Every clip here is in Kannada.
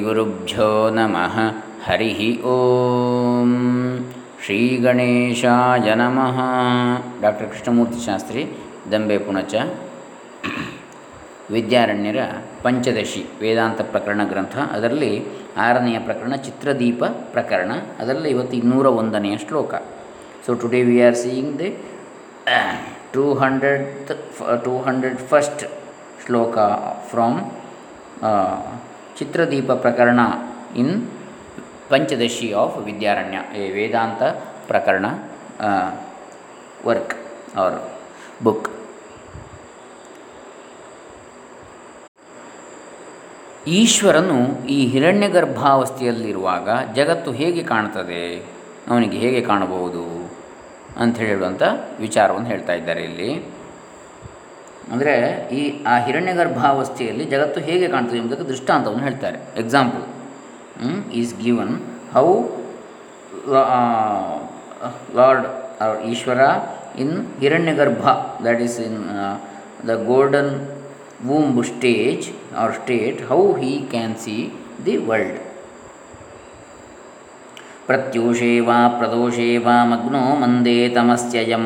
ಶ್ರೀಗುರುಭ್ಯೋ ನಮಃ ಹರಿ ಓಂ ಶ್ರೀ ಗಣೇಶಾಯ ನಮಃ ಡಾಕ್ಟರ್ ಕೃಷ್ಣಮೂರ್ತಿ ಶಾಸ್ತ್ರಿ ದಂಬೆ ಪುಣಚ ವಿದ್ಯಾರಣ್ಯರ ಪಂಚದಶಿ ವೇದಾಂತ ಪ್ರಕರಣ ಗ್ರಂಥ, ಅದರಲ್ಲಿ ಆರನೆಯ ಪ್ರಕರಣ ಚಿತ್ರದೀಪ ಪ್ರಕರಣ, ಅದರಲ್ಲಿ ಇವತ್ತು ಇನ್ನೂರ ಒಂದನೆಯ ಶ್ಲೋಕ. So today we are seeing the two hundred two hundred first shloka from Chitradeepa prakarana in Panchadashi of Vidyaranya, a Vedanta prakarana work or book ಈಶ್ವರನು ಈ ಹಿರಣ್ಯ ಗರ್ಭಾವಸ್ಥೆಯಲ್ಲಿರುವಾಗ ಜಗತ್ತು ಹೇಗೆ ಕಾಣ್ತದೆ ಅವನಿಗೆ ಹೇಗೆ ಕಾಣಬಹುದು? ಅಂತ ಹೇಳುವಂಥ ವಿಚಾರವನ್ನು ಹೇಳ್ತಾ ಇದ್ದಾರೆ ಇಲ್ಲಿ. ಅಂದರೆ ಈ ಆ ಹಿರಣ್ಯಗರ್ಭಾವಸ್ಥೆಯಲ್ಲಿ ಜಗತ್ತು ಹೇಗೆ ಕಾಣ್ತದೆ ಎಂಬುದಕ್ಕೆ ದೃಷ್ಟಾಂತವನ್ನು ಹೇಳ್ತಾರೆ. Example is given how lord Ishwara in Hiranyagarbha that is in the golden womb stage or state how he can see the world ಪ್ರತ್ಯೂಷೇ ವಾ ಪ್ರದೋಷೇ ವಾ ಮಗ್ನೋ ಮಂದೇ ತಮಸ್ಯಯಂ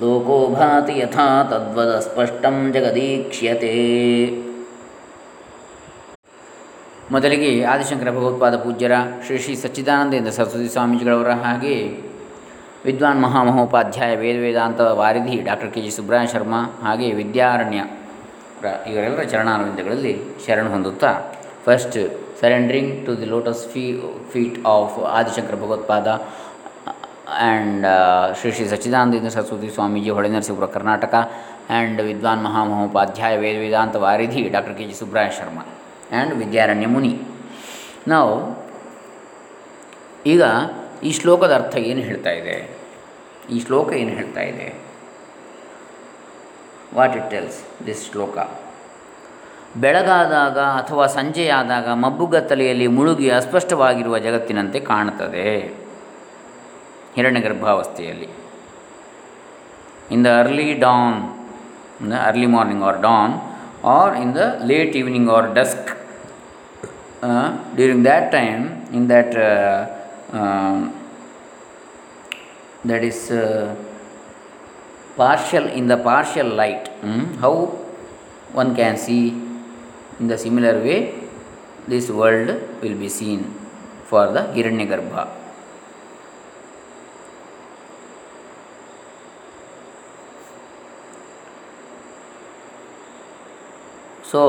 ಲೋಕೋ ಭಾತಿ ಯಥಾ ತದ್ವದ ಸ್ಪಷ್ಟಂ ಜಗದೀಕ್ಷ್ಯತೆ ಮೊದಲಿಗೆ ಆದಿಶಂಕರ ಭಗವತ್ಪಾದ ಪೂಜ್ಯರ ಶ್ರೀ ಶ್ರೀ ಸಚ್ಚಿದಾನಂದೇಂದ್ರ ಸರಸ್ವತಿ ಸ್ವಾಮೀಜಿಗಳವರ ಹಾಗೆ ವಿದ್ವಾನ್ ಮಹಾಮಹೋಪಾಧ್ಯಾಯ ವೇದ ವೇದಾಂತ ವಾರಿಧಿ ಡಾಕ್ಟರ್ ಕೆ ಜಿ ಸುಬ್ರಹ ಶರ್ಮಾ ಹಾಗೆ ವಿದ್ಯಾರಣ್ಯ ಇವರೆಲ್ಲರ ಚರಣಾರವಿಂದಗಳಲ್ಲಿ ಶರಣ ಹೊಂದುತ್ತಾ first surrendering to the lotus fee feet of Adishankara Bhagavatpada and Shri Shri Sachchidananda Saraswati Swamiji Holenarasipura Karnataka and Vidwan Mahamahopadhyaya Veda Vedanta Varidhi doctor K G Subraya Sharma and Vidyaranya Muni ನಾವು ಈಗ ಈ ಶ್ಲೋಕದ ಅರ್ಥ ಏನು ಹೇಳ್ತಾ ಇದೆ? ಈ ಶ್ಲೋಕ ಏನು ಹೇಳ್ತಾ ಇದೆ? ವಾಟ್ ಇಟ್ ಟೆಲ್ಸ್ ದಿಸ್ ಶ್ಲೋಕ? ಬೆಳಗಾದಾಗ ಅಥವಾ ಸಂಜೆಯಾದಾಗ ಮಬ್ಬುಗತ್ತಲೆಯಲ್ಲಿ ಮುಳುಗಿ ಅಸ್ಪಷ್ಟವಾಗಿರುವ ಜಗತ್ತಿನಂತೆ ಕಾಣುತ್ತದೆ. ಹಿರಣ್ಯ ಗರ್ಭಾವಸ್ಥೆಯಲ್ಲಿ in the early dawn in the early morning or dawn or in the late evening or dusk during that time in that that is uh, partial in the partial light mm, how one can see in the similar way this world will be seen for the hiranyagarbha so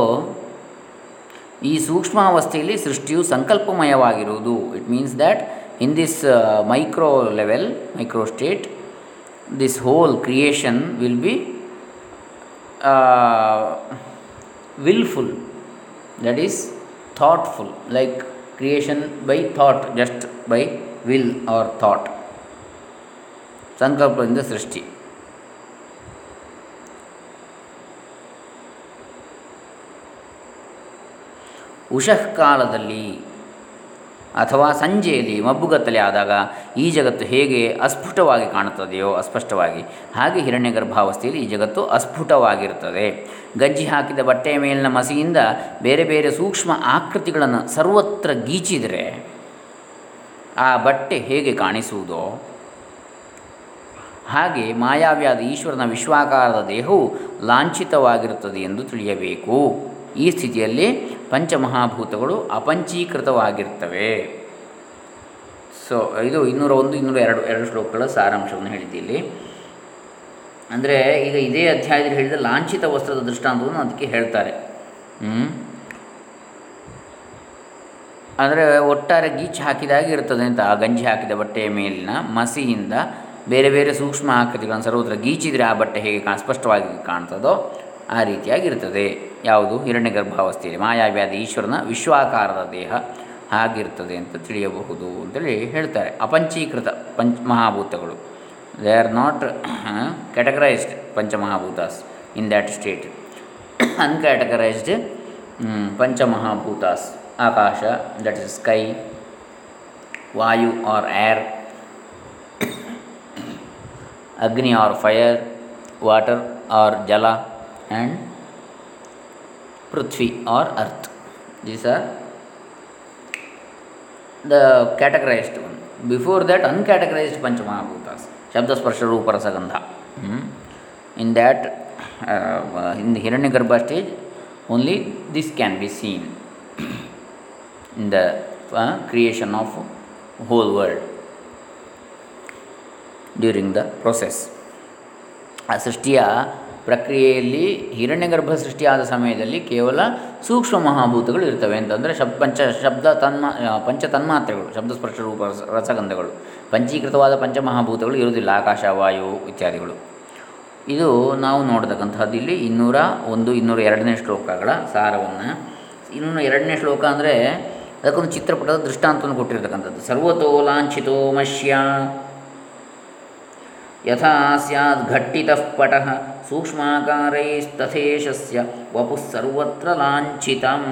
ಈ ಸೂಕ್ಷ್ಮಾವಸ್ಥೆಯಲ್ಲಿ ಸೃಷ್ಟಿಯು ಸಂಕಲ್ಪಮಯವಾಗಿರುವುದು. It means that in this micro level micro state this whole creation will be willful that is thoughtful like creation by thought just by will or thought ಸಂಕಲ್ಪದಿಂದ ಸೃಷ್ಟಿ ಉಷಃ ಕಾಲದಲ್ಲಿ ಅಥವಾ ಸಂಜೆಯಲ್ಲಿ ಮಬ್ಬುಗತ್ತಲೆ ಆದಾಗ ಈ ಜಗತ್ತು ಹೇಗೆ ಅಸ್ಫುಟವಾಗಿ ಕಾಣುತ್ತದೆಯೋ ಅಸ್ಪಷ್ಟವಾಗಿ, ಹಾಗೆ ಹಿರಣ್ಯ ಗರ್ಭಾವಸ್ಥೆಯಲ್ಲಿ ಈ ಜಗತ್ತು ಅಸ್ಫುಟವಾಗಿರುತ್ತದೆ. ಗಜ್ಜಿ ಹಾಕಿದ ಬಟ್ಟೆಯ ಮೇಲಿನ ಮಸಿಯಿಂದ ಬೇರೆ ಬೇರೆ ಸೂಕ್ಷ್ಮ ಆಕೃತಿಗಳನ್ನು ಸರ್ವತ್ರ ಗೀಚಿದರೆ ಆ ಬಟ್ಟೆ ಹೇಗೆ ಕಾಣಿಸುವುದೋ, ಹಾಗೆ ಮಾಯಾವ್ಯಾದ ಈಶ್ವರನ ವಿಶ್ವಾಕಾರದ ದೇಹವು ಲಾಂಛಿತವಾಗಿರುತ್ತದೆ ಎಂದು ತಿಳಿಯಬೇಕು. ಈ ಸ್ಥಿತಿಯಲ್ಲಿ ಪಂಚಮಹಾಭೂತಗಳು ಅಪಂಚೀಕೃತವಾಗಿರ್ತವೆ. ಸೊ ಇದು ಇನ್ನೂರ ಒಂದು, ಇನ್ನೂರ ಎರಡು ಎರಡು ಶ್ಲೋಕಗಳ ಸಾರಾಂಶವನ್ನು ಹೇಳಿದ್ದೀವಿ ಅಂದರೆ ಈಗ ಇದೇ ಅಧ್ಯಾಯದಲ್ಲಿ ಹೇಳಿದ ಲಾಂಛಿತ ವಸ್ತ್ರದ ದೃಷ್ಟಾಂತವನ್ನು ಅದಕ್ಕೆ ಹೇಳ್ತಾರೆ. ಅಂದರೆ ಒಟ್ಟಾರೆ ಗೀಚು ಹಾಕಿದಾಗಿ ಇರ್ತದೆ ಅಂತ. ಆ ಗಂಜಿ ಹಾಕಿದ ಬಟ್ಟೆಯ ಮೇಲಿನ ಮಸಿಯಿಂದ ಬೇರೆ ಬೇರೆ ಸೂಕ್ಷ್ಮ ಆಕೃತಿಗಳನ್ನು ಸರ್ವತ್ರ ಗೀಚಿದರೆ ಆ ಬಟ್ಟೆ ಹೇಗೆ ಕಾಣ ಸ್ಪಷ್ಟವಾಗಿ ಕಾಣ್ತದೋ ಆ ರೀತಿಯಾಗಿರ್ತದೆ. ಯಾವುದು? ಹಿರಣ್ಯ ಗರ್ಭಾವಸ್ಥೆಯಲ್ಲಿ ಮಾಯಾವ್ಯಾಧಿ ಈಶ್ವರನ ವಿಶ್ವಾಕಾರದ ದೇಹ ಆಗಿರ್ತದೆ ಅಂತ ತಿಳಿಯಬಹುದು ಅಂತೇಳಿ ಹೇಳ್ತಾರೆ. ಅಪಂಚೀಕೃತ ಪಂಚ ಮಹಾಭೂತಗಳು. They are not categorised panchamahabhutas in that state uncategorised panchamahabhutas. Akasha that is sky vayu or air agni or fire water or jala and prithvi or earth these are the categorised one before that uncategorised panchamahabhutas shabda sparsha rupa rasagandha in that in the hiranyagarbha stage only this can be seen in the creation of whole world during the process ಆ ಸೃಷ್ಟಿಯ ಪ್ರಕ್ರಿಯೆಯಲ್ಲಿ ಹಿರಣ್ಯಗರ್ಭ ಸೃಷ್ಟಿಯಾದ ಸಮಯದಲ್ಲಿ ಕೇವಲ ಸೂಕ್ಷ್ಮ ಮಹಾಭೂತಗಳು ಇರ್ತವೆ. ಅಂತಂದರೆ ಶಬ್ ಪಂಚ, ಶಬ್ದ ತನ್ಮ ಪಂಚ ತನ್ಮಾತ್ರೆಗಳು, ಶಬ್ದ ಸ್ಪರ್ಶ ರೂಪ, ರಸ, ರಸಗಂಧಗಳು. ಪಂಚೀಕೃತವಾದ ಪಂಚಮಹಾಭೂತಗಳು ಇರುವುದಿಲ್ಲ, ಆಕಾಶ, ವಾಯು ಇತ್ಯಾದಿಗಳು. ಇದು ನಾವು ನೋಡ್ತಕ್ಕಂಥದ್ದು ಇಲ್ಲಿ ಇನ್ನೂರ ಒಂದು, ಇನ್ನೂರ ಎರಡನೇ ಶ್ಲೋಕಗಳ ಸಾರವನ್ನು. ಇನ್ನೂರ ಎರಡನೇ ಶ್ಲೋಕ ಅಂದರೆ ಅದಕ್ಕೊಂದು ಚಿತ್ರಪಟದ ದೃಷ್ಟಾಂತವನ್ನು ಕೊಟ್ಟಿರ್ತಕ್ಕಂಥದ್ದು. ಸರ್ವತೋ ಲಾಂಛಿತೋ ಮಶ್ಯ. ಯಥಾ ಸ್ಯಾತ್ ಘಟ್ಟಿತಃ ಪಟಃ ಸೂಕ್ಷ್ಮಾಕಾರೈಸ್ತಥೇಶಸ್ಯ ವಪುಃ ಸರ್ವತ್ರ ಲಾಂಛಿತಂ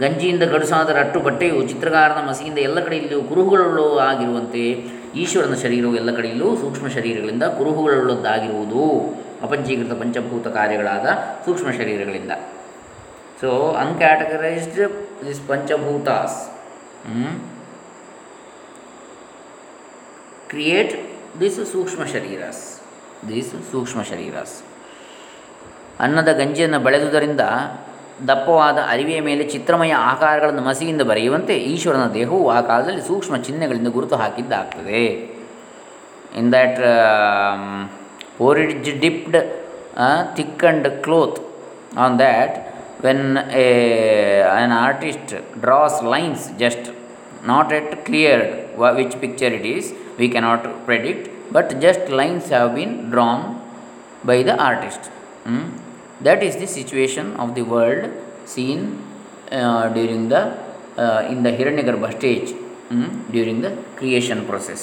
ಗಂಜಿಯಿಂದ ಗಡುಸಾದ ರಟ್ಟು ಬಟ್ಟೆಯು ಚಿತ್ರಕಾರನ ಮಸಿಯಿಂದ ಎಲ್ಲ ಕಡೆಯಲ್ಲೂ ಕುರುಹುಗಳುಳ್ಳು ಆಗಿರುವಂತೆ ಈಶ್ವರನ ಶರೀರವು ಎಲ್ಲ ಕಡೆಯಲ್ಲೂ ಸೂಕ್ಷ್ಮ ಶರೀರಗಳಿಂದ ಕುರುಹುಗಳುಳ್ಳದ್ದಾಗಿರುವುದು. ಅಪಂಚೀಕೃತ ಪಂಚಭೂತ ಕಾರ್ಯಗಳಾದ ಸೂಕ್ಷ್ಮ ಶರೀರಗಳಿಂದ. So uncategorised this panchabhutas create this sukshma shariras. This ಸೂಕ್ಷ್ಮ ಶರೀರಸ್. ಅನ್ನದ ಗಂಜಿಯನ್ನು ಬೆಳೆದುದರಿಂದ ದಪ್ಪವಾದ ಅರಿವೆಯ ಮೇಲೆ ಚಿತ್ರಮಯ ಆಕಾರಗಳನ್ನು ಮಸಿಯಿಂದ ಬರೆಯುವಂತೆ ಈಶ್ವರನ ದೇಹವು ಆ ಕಾಲದಲ್ಲಿ ಸೂಕ್ಷ್ಮ ಚಿಹ್ನೆಗಳಿಂದ ಗುರುತು ಹಾಕಿದ್ದಾಗ್ತದೆ. In that ಓರಿಡ್ಜ್ dipped thick and cloth on that when a an artist draws lines just not yet cleared which picture it is we cannot predict but just lines have been drawn by the artist Hmm? that is the situation of the world seen uh, during the uh, in the hiranyagarbha stage hmm? during the creation process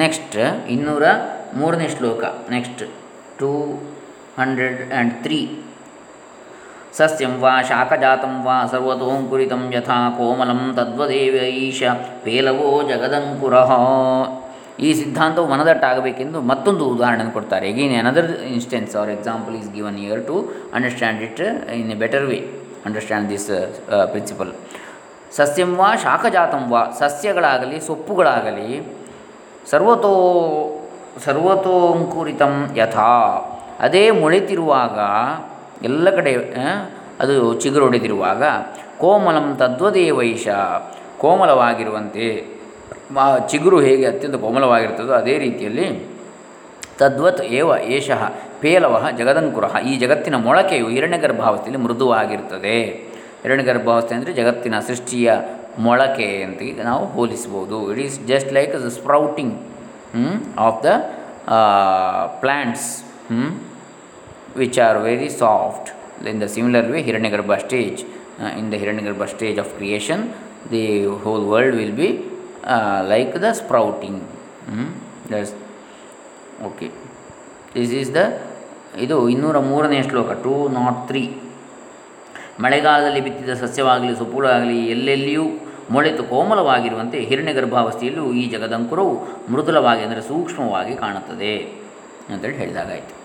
next ಇನ್ನೂರ ಮೂರನೇ ಶ್ಲೋಕ next two hundred and three ಸಸ್ಯಂ ವಾ ಶಾಖಜಾತಂ ವಾ ಸರ್ವತೋಂಕುರಿತಂ ಯಥಾ ಕೋಮಲಂ ತದ್ವದೇವ ಈಶ ಪೇಲವೋ ಜಗದಂಕುರ. ಈ ಸಿದ್ಧಾಂತವು ಮನದಟ್ಟಾಗಬೇಕೆಂದು ಮತ್ತೊಂದು ಉದಾಹರಣೆ ಕೊಡ್ತಾರೆ. Again another instance our example is given here to understand it in a better way understand this principle ಸಸ್ಯಂ ವಾ ಶಾಖಜಾತಂ ವಾ, ಸಸ್ಯಗಳಾಗಲಿ, ಸೊಪ್ಪುಗಳಾಗಲಿ, ಸರ್ವತೋ, ಸರ್ವತೋಂಕುರಿತಂ ಯಥಾ. ಅದೇ ಮೊಳೆತಿರುವಾಗ ಎಲ್ಲ ಕಡೆ ಅದು ಚಿಗುರೊಡೆದಿರುವಾಗ ಕೋಮಲಂ ತದ್ವದೇವೈಷ. ಕೋಮಲವಾಗಿರುವಂತೆ ಮಾ ಚಿಗುರು ಹೇಗೆ ಅತ್ಯಂತ ಕೋಮಲವಾಗಿರ್ತದೋ ಅದೇ ರೀತಿಯಲ್ಲಿ ತದ್ವತ್ ಏವ ಏಷಃ ಪೇಲವ ಜಗದಂಕುರ. ಈ ಜಗತ್ತಿನ ಮೊಳಕೆಯು ಹಿರಣ್ಯಗರ್ಭಾವಸ್ಥೆಯಲ್ಲಿ ಮೃದುವಾಗಿರ್ತದೆ. ಹಿರಣ್ಯಗರ್ಭಾವಸ್ಥೆ ಅಂದರೆ ಜಗತ್ತಿನ ಸೃಷ್ಟಿಯ ಮೊಳಕೆ ಅಂತ ನಾವು ಹೋಲಿಸ್ಬೋದು. It is just like the sprouting of the plants which are very soft. In the similar way, Hiranyagarbha stage, uh, in the Hiranyagarbha stage of creation, the whole world will be uh, like the sprouting. Hmm? That's okay. This is the ಇದು ಇನ್ನೂರ ಮೂರನೇ ಶ್ಲೋಕ ಟೂ ನಾಟ್ ತ್ರೀ ಮಳೆಗಾಲದಲ್ಲಿ ಬಿತ್ತಿದ ಸಸ್ಯವಾಗಲಿ ಸೊಪ್ಪುಗಳಾಗಲಿ ಎಲ್ಲೆಲ್ಲಿಯೂ ಮೊಳೆತು ಕೋಮಲವಾಗಿರುವಂತೆ ಹಿರಣ್ಯಗರ್ಭಾವಸ್ಥೆಯಲ್ಲೂ ಈ ಜಗದಂಕುರವು ಮೃದುಲವಾಗಿ ಅಂದರೆ ಸೂಕ್ಷ್ಮವಾಗಿ ಕಾಣುತ್ತದೆ ಅಂತೇಳಿ ಹೇಳಿದಾಗಾಯಿತು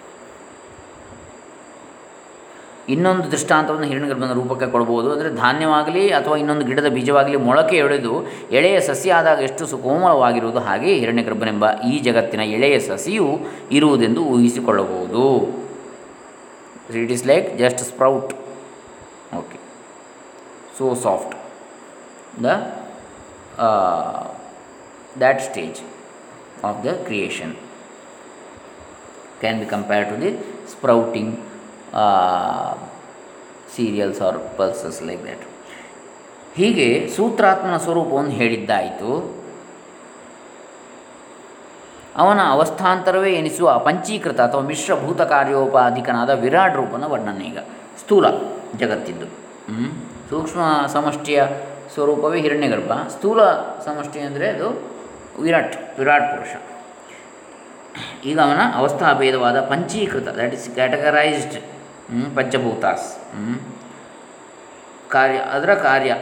ಇನ್ನೊಂದು ದೃಷ್ಟಾಂತವನ್ನು ಹಿರಣ್ಯಗರ್ಭನ ರೂಪಕ್ಕೆ ಕೊಡ್ಬೋದು. ಅಂದರೆ ಧಾನ್ಯವಾಗಲಿ ಅಥವಾ ಇನ್ನೊಂದು ಗಿಡದ ಬೀಜವಾಗಲಿ ಮೊಳಕೆ ಎಳೆದು ಎಳೆಯ ಸಸಿ ಆದಾಗ ಎಷ್ಟು ಸುಕೋಮಲವಾಗಿರುವುದು ಹಾಗೆ ಹಿರಣ್ಯಗರ್ಭನೆಂಬ ಈ ಜಗತ್ತಿನ ಎಳೆಯ ಸಸಿಯು ಇರುವುದೆಂದು ಊಹಿಸಿಕೊಳ್ಳಬಹುದು. It is like just sprout okay so soft the that stage of the creation can be compared to the sprouting. Uh, or pulses like that ಹೀಗೆ ಸೂತ್ರಾತ್ಮನ ಸ್ವರೂಪವನ್ನು ಹೇಳಿದ್ದಾಯಿತು. ಅವನ ಅವಸ್ಥಾಂತರವೇ ಎನಿಸುವ ಪಂಚೀಕೃತ ಅಥವಾ ಮಿಶ್ರಭೂತ ಕಾರ್ಯೋಪಾಧಿಕನಾದ ವಿರಾಟ್ ರೂಪನ ವರ್ಣನೆ ಈಗ. ಸ್ಥೂಲ ಜಗತ್ತಿದ್ದು? ಸೂಕ್ಷ್ಮ ಸಮಷ್ಟಿಯ ಸ್ವರೂಪವೇ ಹಿರಣ್ಯಗರ್ಭ. ಸ್ಥೂಲ ಸಮಷ್ಟಿ ಅಂದರೆ ಅದು ವಿರಾಟ್ ವಿರಾಟ್ ಪುರುಷ. ಈಗ ಅವನ ಅವಸ್ಥಾಭೇದವಾದ ಪಂಚೀಕೃತ ದ್ಯಾಟ್ ಇಸ್ ಕ್ಯಾಟಗರೈಸ್ಡ್ ಪಂಚಭೂತಾಸ್? ಕಾರ್ಯ, ಅದರ ಕಾರ್ಯ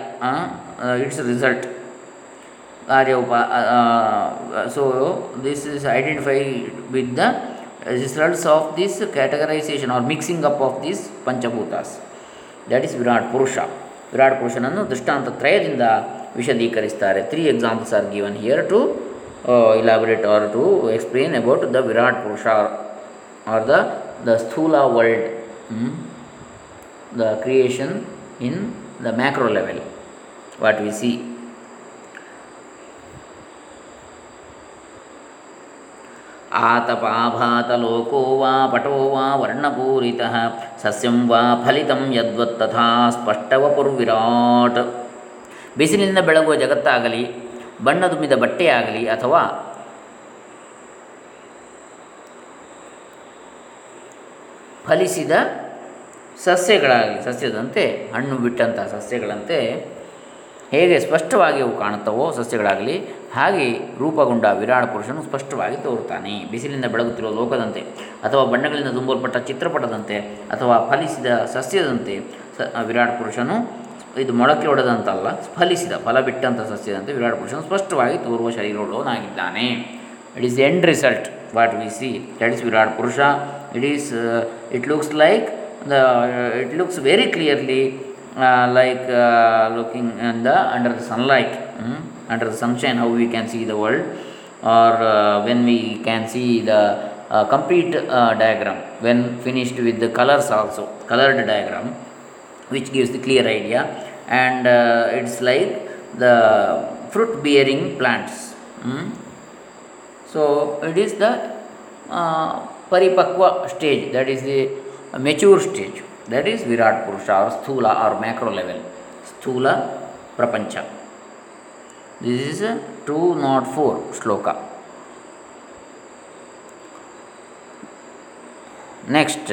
ಇಟ್ಸ್ ರಿಸಲ್ಟ್. ಕಾರ್ಯ ಉಪ so this is identify with the results of this categorisation or mixing up of this panchabhutas that is Virat Purusha Virat ಪುರುಷನನ್ನು ದೃಷ್ಟಾಂತ ತ್ರಯದಿಂದ ವಿಶದೀಕರಿಸ್ತಾರೆ three examples are given here to elaborate or to explain about the Virat Purusha or the the sthula world the creation in the macro level what we see ಆತಪಾಭಾತಲೋಕೋ ವಾ ಪಟೋ ವಾ ವರ್ಣಪೂರಿತ ಸಸ್ಯಂ ವಾ ಫಲಿತಂ ಯದ್ವತ್ ತಥಾ ಸ್ಪಷ್ಟವಪುರ್ವಿರಾಟ್ ಬಿಸಿಲಿನಿಂದ ಬೆಳಗುವ ಜಗತ್ತಾಗಲಿ ಬಣ್ಣ ತುಂಬಿದ ಬಟ್ಟೆಯಾಗಲಿ ಅಥವಾ ಫಲಿಸಿದ ಸಸ್ಯಗಳಾಗಲಿ, ಸಸ್ಯದಂತೆ, ಹಣ್ಣು ಬಿಟ್ಟಂಥ ಸಸ್ಯಗಳಂತೆ ಹೇಗೆ ಸ್ಪಷ್ಟವಾಗಿ ಅವು ಕಾಣುತ್ತವೋ ಸಸ್ಯಗಳಾಗಲಿ, ಹಾಗೆ ರೂಪಗೊಂಡ ವಿರಾಟ್ ಪುರುಷನು ಸ್ಪಷ್ಟವಾಗಿ ತೋರುತ್ತಾನೆ. ಬಿಸಿಲಿಂದ ಬೆಳಗುತ್ತಿರುವ ಲೋಕದಂತೆ ಅಥವಾ ಬಣ್ಣಗಳಿಂದ ತುಂಬಲ್ಪಟ್ಟ ಚಿತ್ರಪಟದಂತೆ ಅಥವಾ ಫಲಿಸಿದ ಸಸ್ಯದಂತೆ ಸ ವಿರಾಟ್ ಪುರುಷನು ಇದು ಮೊಳಕೆ ಹೊಡೆದಂತಲ್ಲ ಫಲಿಸಿದ, ಫಲ ಬಿಟ್ಟಂಥ ಸಸ್ಯದಂತೆ ವಿರಾಟ್ ಪುರುಷನು ಸ್ಪಷ್ಟವಾಗಿ ತೋರುವ ಶರೀರವುಳ್ಳವನಾಗಿದ್ದಾನೆ. It is end result what we see that is Virat Purusha. it is uh, it looks like the uh, it looks very clearly uh, like looking under the sunlight hmm, under the sunshine how we can see the world or when we can see the complete diagram when finished with the colors also colored diagram which gives the clear idea and it's like the fruit bearing plants hmm. so it is the paripakva stage that is the mature stage that is virat purusha or sthula or macro level sthula prapancha this is a 204 shloka next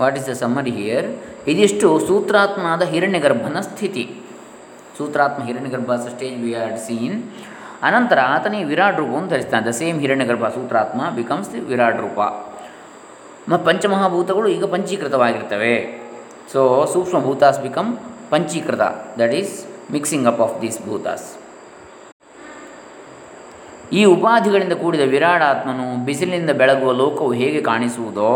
what is the summary here ಇದಿಷ್ಟು ಸೂತ್ರಾತ್ಮನಾದ ಹಿರಣ್ಯಗರ್ಭನ ಸ್ಥಿತಿ ಸೂತ್ರಾತ್ಮ Hiranyagarbha stage we are seen ಅನಂತರ ಆತನೇ ವಿರಾಟ್ ರೂಪವನ್ನು ಧರಿಸ್ತಾನೆ the same Hiranyagarbha Sutratma becomes the Virat ರೂಪ ಮ ಪಂಚಮಹಾಭೂತಗಳು ಈಗ ಪಂಚೀಕೃತವಾಗಿರ್ತವೆ. So sukshma bhutas become panchikrita. That is mixing up of these bhutas. ಈ ಉಪಾಧಿಗಳಿಂದ ಕೂಡಿದ ವಿರಾಟ್ ಆತ್ಮನು ಬಿಸಿಲಿನಿಂದ ಬೆಳಗುವ ಲೋಕವು ಹೇಗೆ ಕಾಣಿಸುವುದೋ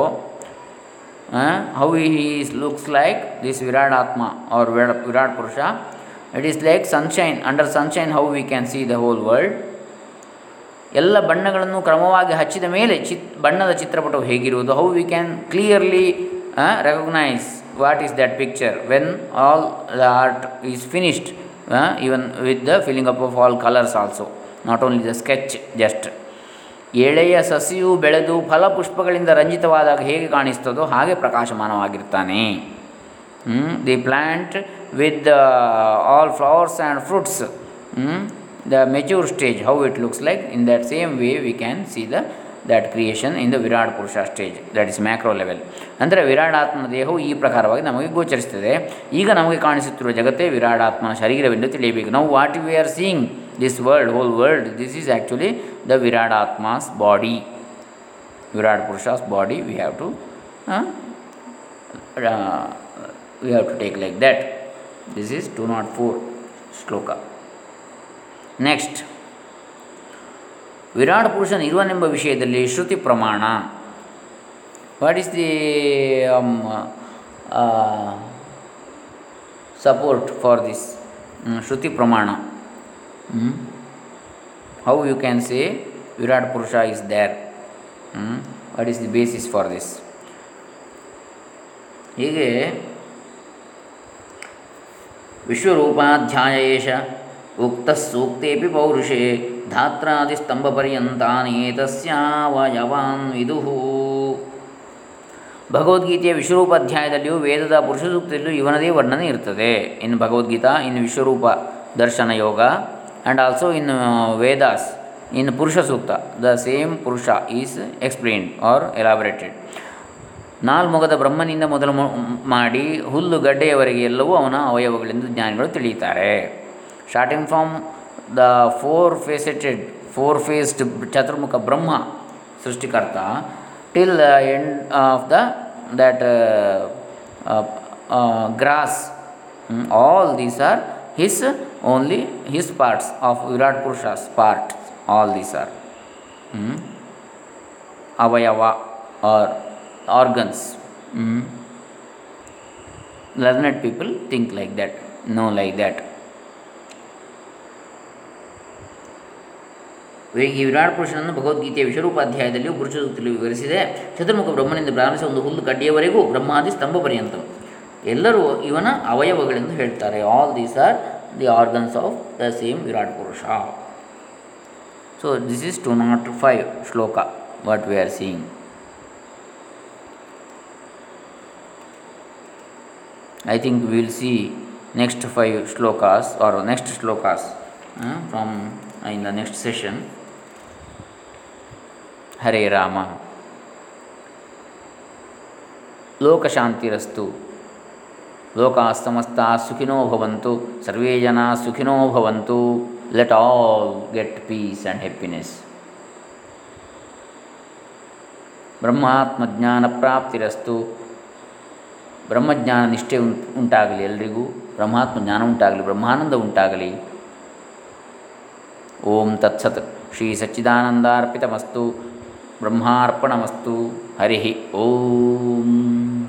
how is looks like this Virat Atma or Virat Purusha it is like sunshine under sunshine how we can see the whole world ಎಲ್ಲ ಬಣ್ಣಗಳನ್ನು ಕ್ರಮವಾಗಿ ಹಚ್ಚಿದ ಮೇಲೆ ಚಿತ್, ಬಣ್ಣದ ಚಿತ್ರಪಟವು ಹೇಗಿರುವುದು? How we can clearly recognise what is that picture when all the art is finished even with the filling up of all colours also not only the sketch just ಎಳೆಯ ಸಸಿಯು ಬೆಳೆದು ಫಲಪುಷ್ಪಗಳಿಂದ ರಂಜಿತವಾದಾಗ ಹೇಗೆ ಕಾಣಿಸ್ತದೋ ಹಾಗೆ ಪ್ರಕಾಶಮಾನವಾಗಿರ್ತಾನೆ. The plant with all flowers and fruits the mature stage, how it looks like, in that same way we can see the, that creation in the Virat Purusha stage that is macro level ಅಂದರೆ ವಿರಾಟಾತ್ಮನ ದೇಹವು ಈ ಪ್ರಕಾರವಾಗಿ ನಮಗೆ ಗೋಚರಿಸುತ್ತದೆ ಈಗ ನಮಗೆ ಕಾಣಿಸುತ್ತಿರುವ ಜಗತ್ತೇ ವಿರಾಡಾತ್ಮನ ಶರೀರವೆಂದು ತಿಳಿಯಬೇಕು ನಾವು what we are seeing this world whole world this is actually the Viradatma's body Virat Purusha's body we have to we have to take like that this is two naught four shloka next Virat ಪುರುಷನ ಇರುವನೆಂಬ ವಿಷಯದಲ್ಲಿ ಶ್ರುತಿ ಪ್ರಮಾಣ what is the support for this shruti pramana how you can say Virat Purusha is there what is the basis for this ಹೀಗೆ ವಿಶ್ವರೂಪಾಧ್ಯಾಯ ಏಷ ಉಕ್ತ ಸೂಕ್ತೇಪಿ ಪೌರುಷೇ. ಧಾತ್ರಾದಿಸ್ತಂಭಪರ್ಯಂತಾನಿ ತಸ್ಯಾವಯವಾನ್ ವಿದುಹು ಭಗವದ್ಗೀತೆಯ ವಿಶ್ವರೂಪ ಅಧ್ಯಾಯದಲ್ಲಿಯೂ ವೇದದ ಪುರುಷ ಸೂಕ್ತದಲ್ಲಿಯೂ ಇವನದೇ ವರ್ಣನೆ ಇರ್ತದೆ. ಇನ್ Bhagavadgita in Vishwarupa Darshana Yoga and also in Vedas in Purusha Sukta the same Purusha is explained or elaborated. ನಾಲ್ಮೊಗದ ಬ್ರಹ್ಮನಿಂದ ಮೊದಲು ಮಾಡಿ ಹುಲ್ಲು ಗಡ್ಡೆಯವರೆಗೆ ಎಲ್ಲವೂ ಅವನ ಅವಯವಗಳೆಂದು ಜ್ಞಾನಿಗಳು ತಿಳಿಯುತ್ತಾರೆ. Starting from the four faceted four faced Chaturmukha Brahma ಸೃಷ್ಟಿಕರ್ತ till the end of the that grass all these are his only his parts of Virat purushas parts all these are ಅವಯವ are organs learned people think like that, know like that. ಈ ವಿರಾಟ್ ಪುರುಷನನ್ನು ಭಗವದ್ಗೀತೆಯ ವಿಶ್ವರೂಪಾಧ್ಯಾಯದಲ್ಲಿ ಸೂಕ್ತಿಯಲ್ಲಿ ವಿವರಿಸಿದೆ. ಚತುರ್ಮುಖ ಬ್ರಹ್ಮನಿಂದ ಪ್ರಾರಂಭಿಸಿ ಒಂದು ಹುಲ್ಲು ಕಡ್ಡಿಯವರೆಗೂ ಬ್ರಹ್ಮಾದಿ ಸ್ತಂಭ ಪರ್ಯಂತ. ಎಲ್ಲರೂ ಇವನ ಅವಯವಗಳೆಂದು ಹೇಳ್ತಾರೆ. All these are the organs of the same Virat Purusha. So this is two naught five shloka what we are seeing I think we will see next five slokas or next slokas uh, from uh, in the next session. Hare Rama. Lokashantirasthu. Loka samasta sukhino bhavantu. Sarve jana sukhino bhavantu. Let all get peace and happiness. ब्रह्मात्मज्ञानप्राप्तिरस्तु ಬ್ರಹ್ಮಜ್ಞಾನ ನಿಷ್ಠೆ ಉಂಟಾಗಲಿ ಎಲ್ರಿಗೂ, ಬ್ರಹ್ಮಾತ್ಮ ಜ್ಞಾನ ಉಂಟಾಗಲಿ, ಬ್ರಹ್ಮಾನಂದ ಉಂಟಾಗಲಿ. ಓಂ ತತ್ಸತ್. ಶ್ರೀ ಸಚ್ಚಿದಾನಂದಾರ್ಪಿತಮಸ್ತು, ಬ್ರಹ್ಮಾರ್ಪಣಮಸ್ತು ಹರಿ ಓಂ.